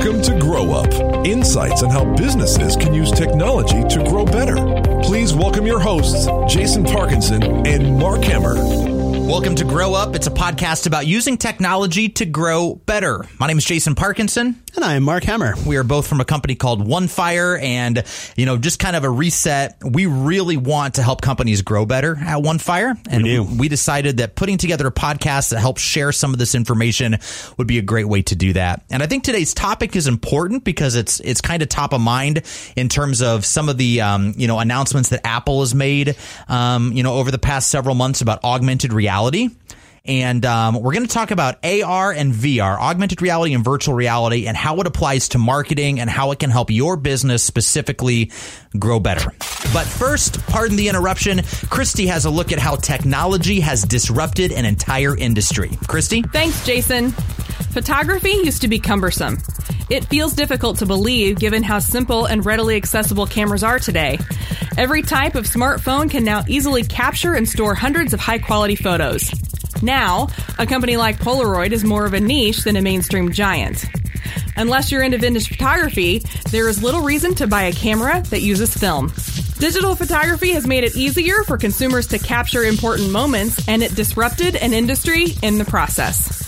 Welcome to Grow Up Insights on how businesses can use technology to grow better. Please welcome your hosts, Jason Parkinson and Mark Hammer. Welcome to Grow Up. It's a podcast about using technology to grow better. My name is Jason Parkinson. And I am Mark Hammer. We are both from a company called OneFire and, you know, just kind of a reset. We really want to help companies grow better at OneFire. And we, we decided that putting together a podcast that helps share some of this information would be a great way to do that. And I think today's topic is important because it's, it's kind of top of mind in terms of some of the, um, you know, announcements that Apple has made, um, you know, over the past several months about augmented reality. And um, we're going to talk about AR and VR, augmented reality and virtual reality, and how it applies to marketing and how it can help your business specifically grow better. But first, pardon the interruption, Christy has a look at how technology has disrupted an entire industry. Christy? Thanks, Jason. Photography used to be cumbersome. It feels difficult to believe given how simple and readily accessible cameras are today. Every type of smartphone can now easily capture and store hundreds of high quality photos. Now, a company like Polaroid is more of a niche than a mainstream giant. Unless you're into vintage photography, there is little reason to buy a camera that uses film. Digital photography has made it easier for consumers to capture important moments, and it disrupted an industry in the process.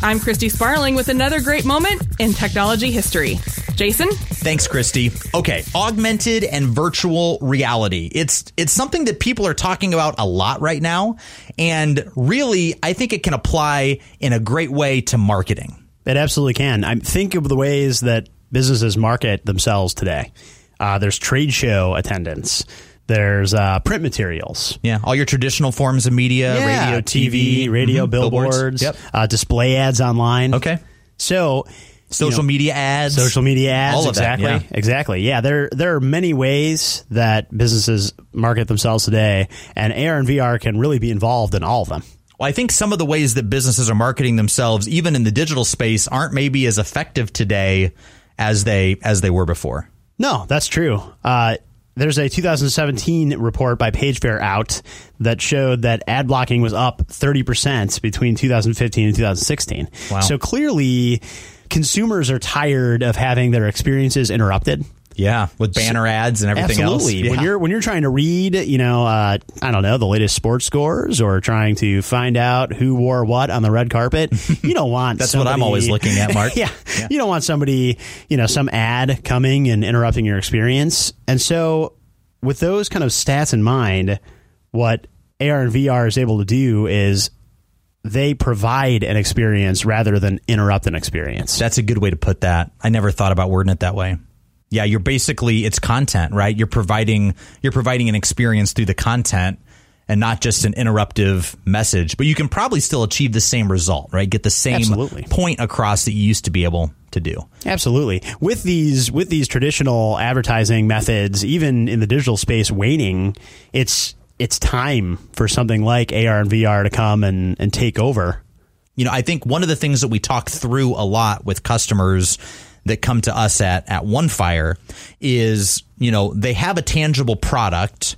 I'm Christy Sparling with another great moment in technology history. Jason? Thanks, Christy. Okay, augmented and virtual reality. It's it's something that people are talking about a lot right now, and really, I think it can apply in a great way to marketing. It absolutely can. I think of the ways that businesses market themselves today. Uh, there's trade show attendance. There's uh, print materials. Yeah, all your traditional forms of media, Yeah, radio, TV, radio, mhm, billboards, Yep. uh, display ads online. Okay. So Social you know, media ads. social media ads, All of that, exactly, yeah. exactly. Yeah, there there are many ways that businesses market themselves today, and AR and VR can really be involved in all of them. Well, I think some of the ways that businesses are marketing themselves, even in the digital space, aren't maybe as effective today as they as they were before. No, that's true. Uh, there's a 2017 report by PageFair out that showed that ad blocking was up 30% between 2015 and 2016. Wow. So clearly, consumers are tired of having their experiences interrupted. Yeah, with banner ads and everything Absolutely. else. When Yeah. you're when you're trying to read, you know, uh, I don't know, the latest sports scores or trying to find out who wore what on the red carpet, you don't want. That's what I'm always looking at, Mark. yeah. Yeah. You don't want somebody, you know, some ad coming and interrupting your experience. And so, with those kind of stats in mind, what AR and VR is able to do is they provide an experience rather than interrupt an experience. That's a good way to put that. I never thought about wording it that way. Yeah, you're basically it's content, right? You're providing you're providing an experience through the content and not just an interruptive message. But you can probably still achieve the same result, right? Get the same Absolutely. point across that you used to be able to do. Absolutely. With these with these traditional advertising methods, even in the digital space waning, it's it's time for something like AR and VR to come and, and take over. you know, I think one of the things that we talk through a lot with customers that come to us at at OneFire is, you know, they have a tangible product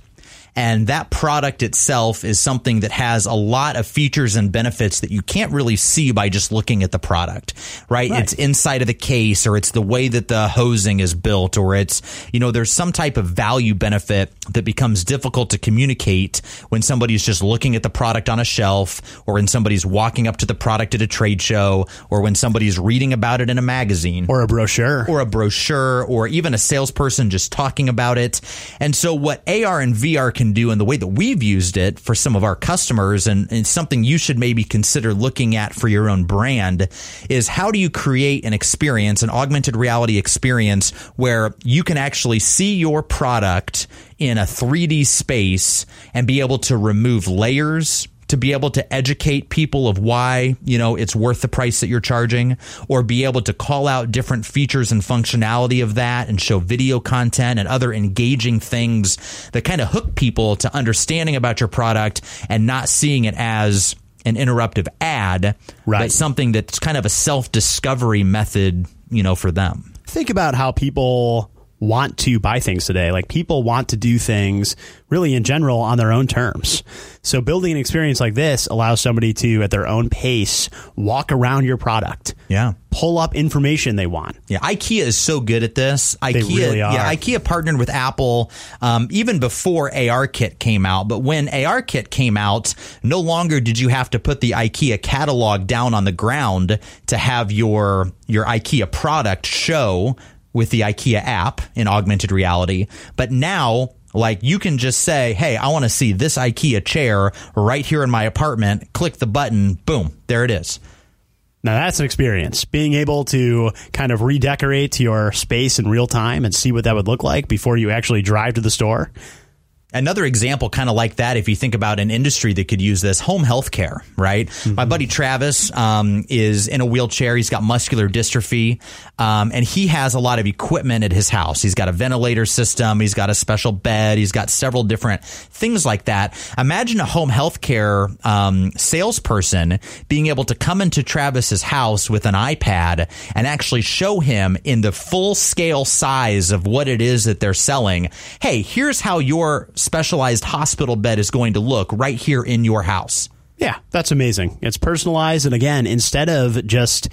and that product itself is something that has a lot of features and benefits that you can't really see by just looking at the product, right? It's inside of the case or it's the way that the hosing is built or it's, you know, there's some type of value benefit that becomes difficult to communicate when somebody's just looking at the product on a shelf or when somebody's walking up to the product at a trade show or when somebody's reading about it in a magazine Or a brochure. or a brochure or even a salesperson just talking about it. And so what AR and VR can do and the way that we've used it for some of our customers. And, and something you should maybe consider looking at for your own brand is how do you create an experience, an augmented reality experience where you can actually see your product in a 3D space and be able to remove layers to be able to educate people of why, you know, it's worth the price that you're charging or be able to call out different features and functionality of that and show video content and other engaging things that kind of hook people to understanding about your product and not seeing it as an interruptive ad, Right. but something that's kind of a self-discovery method, you know, for them. Think about how people want to buy things today. Like people want to do things really in general on their own terms. So building an experience like this allows somebody to at their own pace walk around your product. Yeah. pull up information they want. Yeah, IKEA is so good at this. IKEA, really are. yeah, IKEA partnered with Apple um, even before ARKit came out. But when ARKit came out, no longer did you have to put the IKEA catalog down on the ground to have your your IKEA product show with the IKEA app in augmented reality. But now like you can just say, "Hey, I want to see this IKEA chair right here in my apartment." Click the button, boom, there it is. Now that's an experience. Being able to kind of redecorate your space in real time and see what that would look like before you actually drive to the store. Another example, kind of like that, if you think about an industry that could use this, home health care, right? Mm-hmm. My buddy Travis um, is in a wheelchair. He's got muscular dystrophy, um, and he has a lot of equipment at his house. He's got a ventilator system. He's got a special bed. He's got several different things like that. Imagine a home health care um, salesperson being able to come into Travis's house with an iPad and actually show him in the full scale size of what it is that they're selling. Hey, here's how your specialized hospital bed is going to look right here in your house. Yeah, that's amazing. It's personalized. And again, instead of just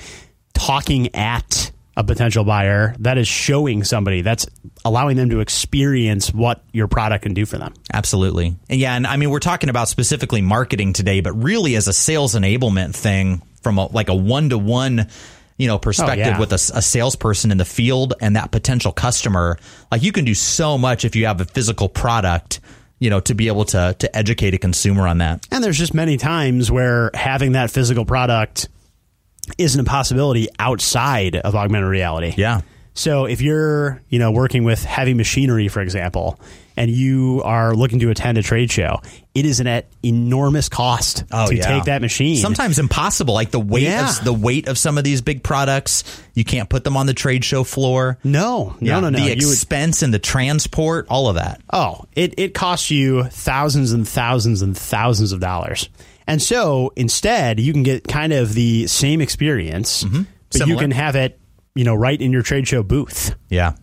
talking at a potential buyer, that is showing somebody, that's allowing them to experience what your product can do for them. Absolutely. And yeah, and I mean, we're talking about specifically marketing today, but really as a sales enablement thing from a, like a one to one you know perspective oh, yeah. with a, a, salesperson in the field and that potential customer like you can do so much if you have a physical product you know to be able to to educate a consumer on that. And there's just many times where having that physical product isn't a possibility outside of augmented reality. Yeah. So if you're, you know, working with heavy machinery, for example, and you are looking to attend a trade show, it is an enormous cost oh, to yeah. take that machine. Sometimes impossible. Like the weight yeah. of the weight of some of these big products, you can't put them on the trade show floor. No, no, yeah. no, no. The expense would, and the transport, all of that. Oh, it it costs you thousands and thousands and thousands of dollars. And so instead, you can get kind of the same experience, mm-hmm. but Similar. you can have it you know, right in your trade show booth. Yeah.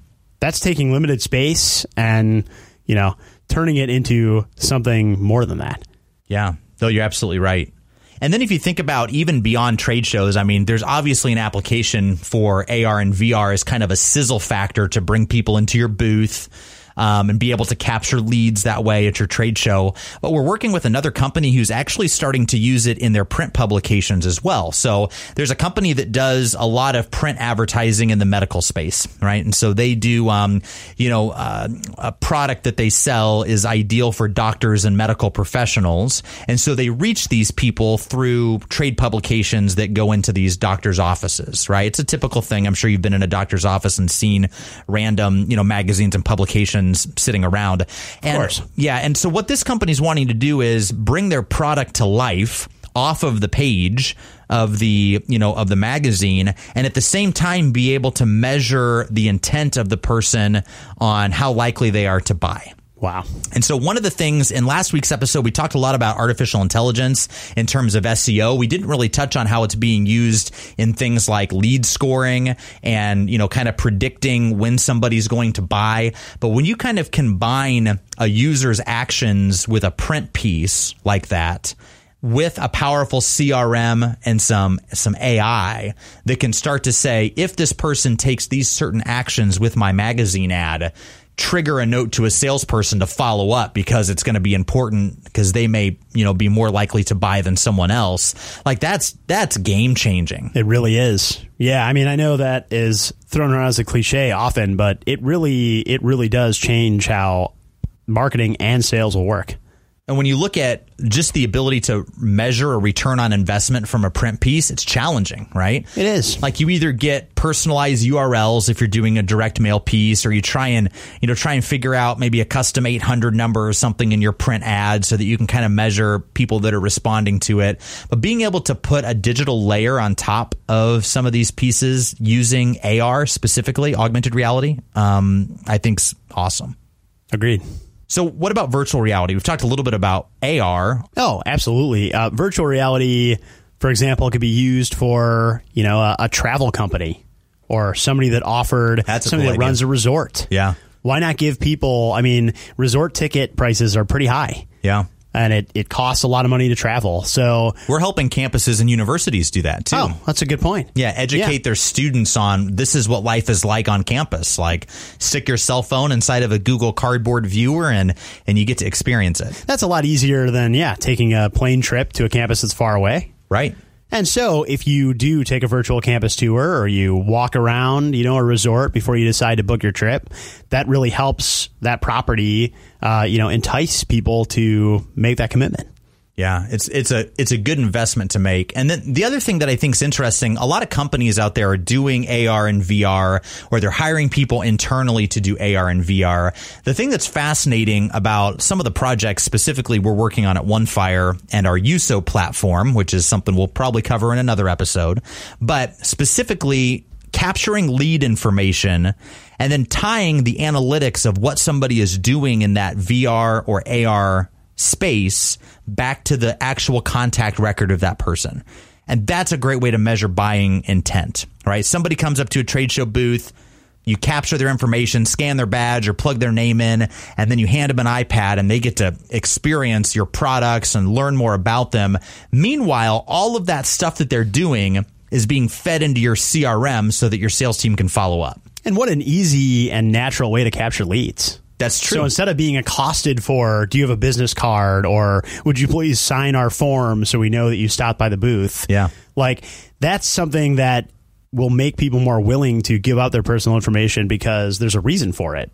That's taking limited space and, you know, turning it into something more than that. Yeah. Though you're absolutely right. And then if you think about even beyond trade shows, I mean, there's obviously an application for AR and VR as kind of a sizzle factor to bring people into your booth um, and be able to capture leads that way at your trade show. But we're working with another company who's actually starting to use it in their print publications as well. So there's a company that does a lot of print advertising in the medical space, right? And so they do, um, you know, uh, a product that they sell is ideal for doctors and medical professionals. And so they reach these people through trade publications that go into these doctors' offices, right? It's a typical thing. I'm sure you've been in a doctor's office and seen random, you know, magazines and publications sitting around. And, of course. Yeah. And so what this company's wanting to do is bring their product to life off of the page of the you know of the magazine and at the same time be able to measure the intent of the person on how likely they are to buy Wow. And so one of the things in last week's episode, we talked a lot about artificial intelligence in terms of SEO. We didn't really touch on how it's being used in things like lead scoring and, you know, kind of predicting when somebody's going to buy. But when you kind of combine a user's actions with a print piece like that, with a powerful CRM and some some AI that can start to say if this person takes these certain actions with my magazine ad trigger a note to a salesperson to follow up because it's going to be important because they may you know be more likely to buy than someone else. Like that's that's game changing. It really is. Yeah i mean i know that is thrown around as a cliche often but it really it really does change how marketing and sales will work and when you look at just the ability to measure a return on investment from a print piece, it's challenging, right? It is. Like you either get personalized URLs if you're doing a direct mail piece or you try and, you know, try and figure out maybe a custom 800 number or something in your print ad so that you can kind of measure people that are responding to it. But being able to put a digital layer on top of some of these pieces using AR specifically, augmented reality, um, I think's awesome. Agreed. So, what about virtual reality? We've talked a little bit about AR. Oh, absolutely. Uh, virtual reality, for example, could be used for you know a, a travel company or somebody that offered That's somebody cool that idea. runs a resort. Yeah. Why not give people? I mean, resort ticket prices are pretty high. Yeah. And it, it costs a lot of money to travel. So We're helping campuses and universities do that too. oh, that's a good point. Yeah, educate Yeah. their students on this is what life is like on campus. Like stick your cell phone inside of a Google Cardboard viewer and and you get to experience it. That's a lot easier than yeah taking a plane trip to a campus that's far away. Right. And so, if you do take a virtual campus tour or you walk around, you know, a resort before you decide to book your trip, that really helps that property, uh, you know, entice people to make that commitment. Yeah, it's it's a it's a good investment to make. And then the other thing that I think is interesting, a lot of companies out there are doing AR and VR or they're hiring people internally to do AR and VR. The thing that's fascinating about some of the projects specifically we're working on at OneFire and our USO platform, which is something we'll probably cover in another episode, but specifically capturing lead information and then tying the analytics of what somebody is doing in that VR or AR space back to the actual contact record of that person. And that's a great way to measure buying intent, right? Somebody comes up to a trade show booth, you capture their information, scan their badge or plug their name in, and then you hand them an iPad and they get to experience your products and learn more about them. Meanwhile, all of that stuff that they're doing is being fed into your CRM so that your sales team can follow up. And what an easy and natural way to capture leads. That's true. So instead of being accosted for, do you have a business card or would you please sign our form so we know that you stopped by the booth? Yeah. Like that's something that will make people more willing to give out their personal information because there's a reason for it.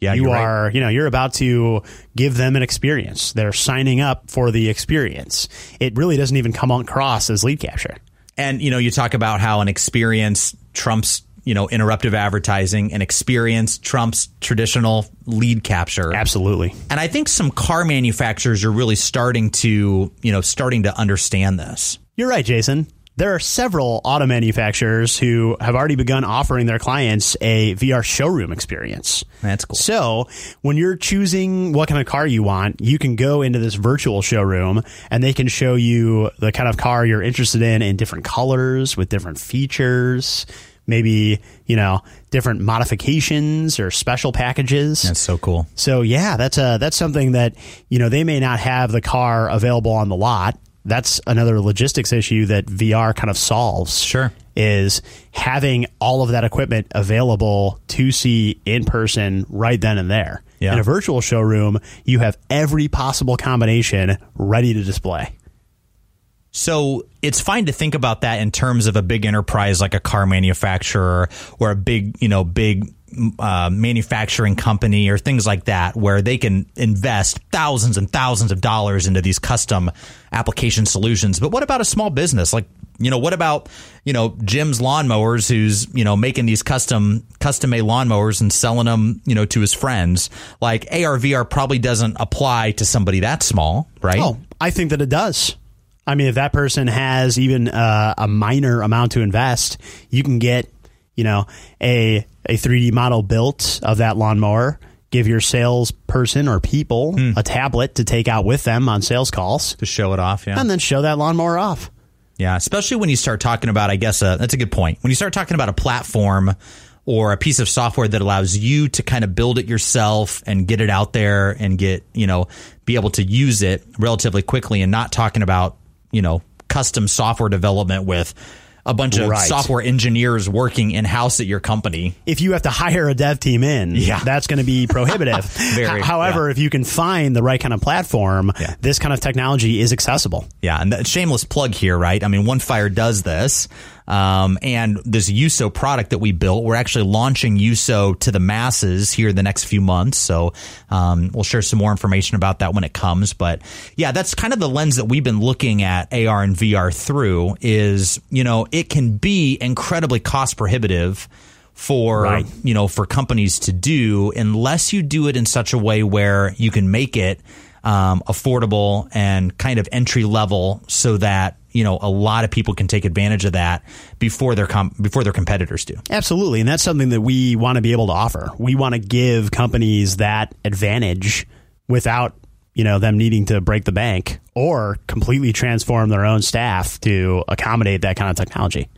Yeah, you you're right. you know, you're about to give them an experience. They're signing up for the experience. It really doesn't even come across as lead capture. And you know, you talk about how an experience trumps, you know, interruptive advertising, and experience trumps traditional lead capture. Absolutely. And I think some car manufacturers are really starting to, you know, starting to understand this. You're right, Jason. There are several auto manufacturers who have already begun offering their clients a VR showroom experience. That's cool. So, when you're choosing what kind of car you want, you can go into this virtual showroom and they can show you the kind of car you're interested in in different colors with different features, maybe, you know, different modifications or special packages. That's so cool. So yeah, that's a that's something that you know they may not have the car available on the lot. That's another logistics issue that VR kind of solves. Sure. Is having all of that equipment available to see in person right then and there. Yeah. In a virtual showroom, you have every possible combination ready to display. So it's fine to think about that in terms of a big enterprise like a car manufacturer or a big, you know, big uh, manufacturing company or things like that, where they can invest thousands and thousands of dollars into these custom application solutions. But what about a small business? Like, you know, what about you know Jim's lawnmowers, who's you know making these custom custom made lawnmowers and selling them, you know, to his friends? Like AR VR probably doesn't apply to somebody that small, right? Oh, I think that it does. I mean, if that person has even uh, a minor amount to invest, you can get, you know, a a 3D model built of that lawnmower. Give your salesperson or people a tablet to take out with them on sales calls, To show it off, yeah. and then show that lawnmower off. Yeah, especially when you start talking about, I guess, uh, that's a good point. When you start talking about a platform or a piece of software that allows you to kind of build it yourself and get it out there and get, you know, be able to use it relatively quickly and not talking about, you know, custom software development with a bunch of Right. software engineers working in house at your company. If you have to hire a dev team in, Yeah. that's going to be prohibitive. Very, However, yeah. if you can find the right kind of platform, Yeah. this kind of technology is accessible. Yeah, and shameless plug here, right? I mean, OneFire does this. Um, and this USO product that we built, we're actually launching USO to the masses here in the next few months. So um, we'll share some more information about that when it comes. But yeah, that's kind of the lens that we've been looking at AR and VR through. Is you know it can be incredibly cost prohibitive for Right. you know for companies to do unless you do it in such a way where you can make it um, affordable and kind of entry level so that you know a lot of people can take advantage of that before their com- before their competitors do. Absolutely. And that's something that we want to be able to offer. We want to give companies that advantage without, you know, them needing to break the bank or completely transform their own staff to accommodate that kind of technology.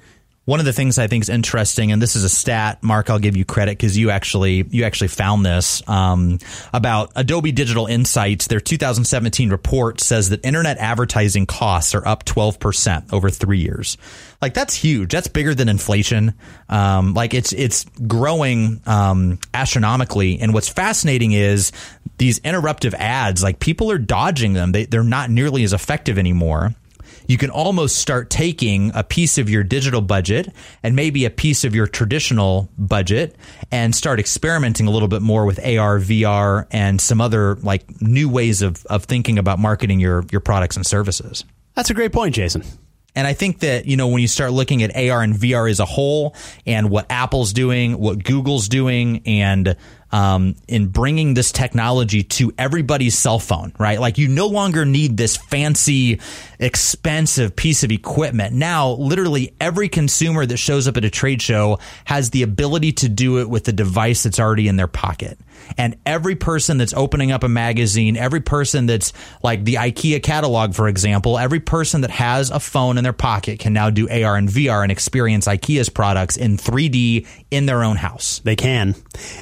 One of the things I think is interesting, and this is a stat, Mark, I'll give you credit because you actually you actually found this um, about Adobe Digital Insights. Their 2017 report says that internet advertising costs are up 12 percent over three years. Like that's huge. That's bigger than inflation. Um, like it's it's growing um, astronomically. And what's fascinating is these interruptive ads. Like people are dodging them. They they're not nearly as effective anymore you can almost start taking a piece of your digital budget and maybe a piece of your traditional budget and start experimenting a little bit more with AR, VR, and some other like new ways of, of thinking about marketing your, your products and services. That's a great point, Jason. And I think that, you know, when you start looking at AR and VR as a whole and what Apple's doing, what Google's doing, and um, in bringing this technology to everybody's cell phone, right? Like you no longer need this fancy, expensive piece of equipment. Now, literally every consumer that shows up at a trade show has the ability to do it with the device that's already in their pocket. And every person that's opening up a magazine, every person that's like the IKEA catalog, for example, every person that has a phone in their pocket can now do AR and VR and experience IKEA's products in 3D in their own house. They can.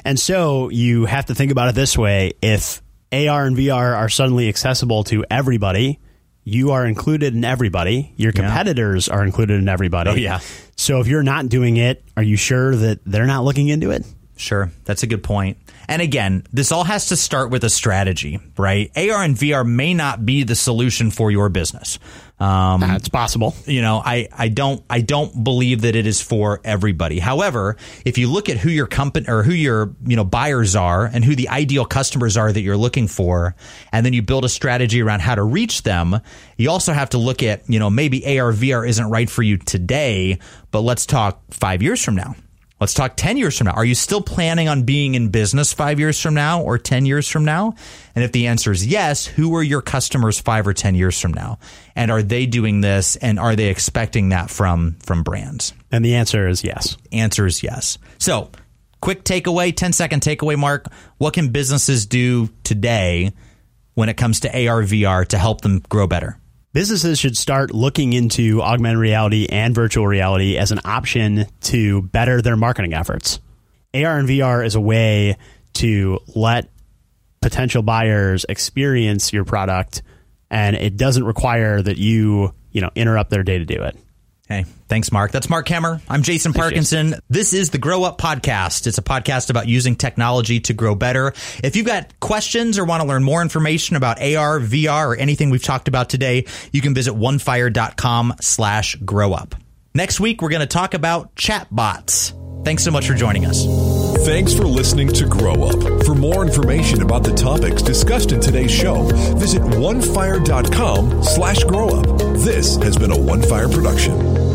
And so you have to think about it this way if AR and VR are suddenly accessible to everybody, you are included in everybody. Your competitors yeah. are included in everybody. Oh, yeah. So if you're not doing it, are you sure that they're not looking into it? Sure. That's a good point. And again, this all has to start with a strategy, right? AR and VR may not be the solution for your business. Um, That's possible. You know, I, I don't I don't believe that it is for everybody. However, if you look at who your company or who your you know buyers are and who the ideal customers are that you're looking for, and then you build a strategy around how to reach them, you also have to look at you know maybe AR VR isn't right for you today, but let's talk five years from now Let's talk 10 years from now. Are you still planning on being in business five years from now or 10 years from now? And if the answer is yes, who are your customers five or 10 years from now? And are they doing this and are they expecting that from, from brands? And the answer is yes. Answer is yes. So quick takeaway, 10 second takeaway, Mark. What can businesses do today when it comes to AR, VR to help them grow better? Businesses should start looking into augmented reality and virtual reality as an option to better their marketing efforts. AR and VR is a way to let potential buyers experience your product and it doesn't require that you, you know, interrupt their day to do it. Hey, thanks, Mark. That's Mark Hemmer. I'm Jason Parkinson. Jason. This is the Grow Up Podcast. It's a podcast about using technology to grow better. If you've got questions or want to learn more information about AR, VR, or anything we've talked about today, you can visit onefire.com slash grow up. Next week, we're going to talk about chatbots. Thanks so much for joining us. Thanks for listening to Grow Up. For more information about the topics discussed in today's show, visit onefire.com slash grow up. This has been a OneFire production.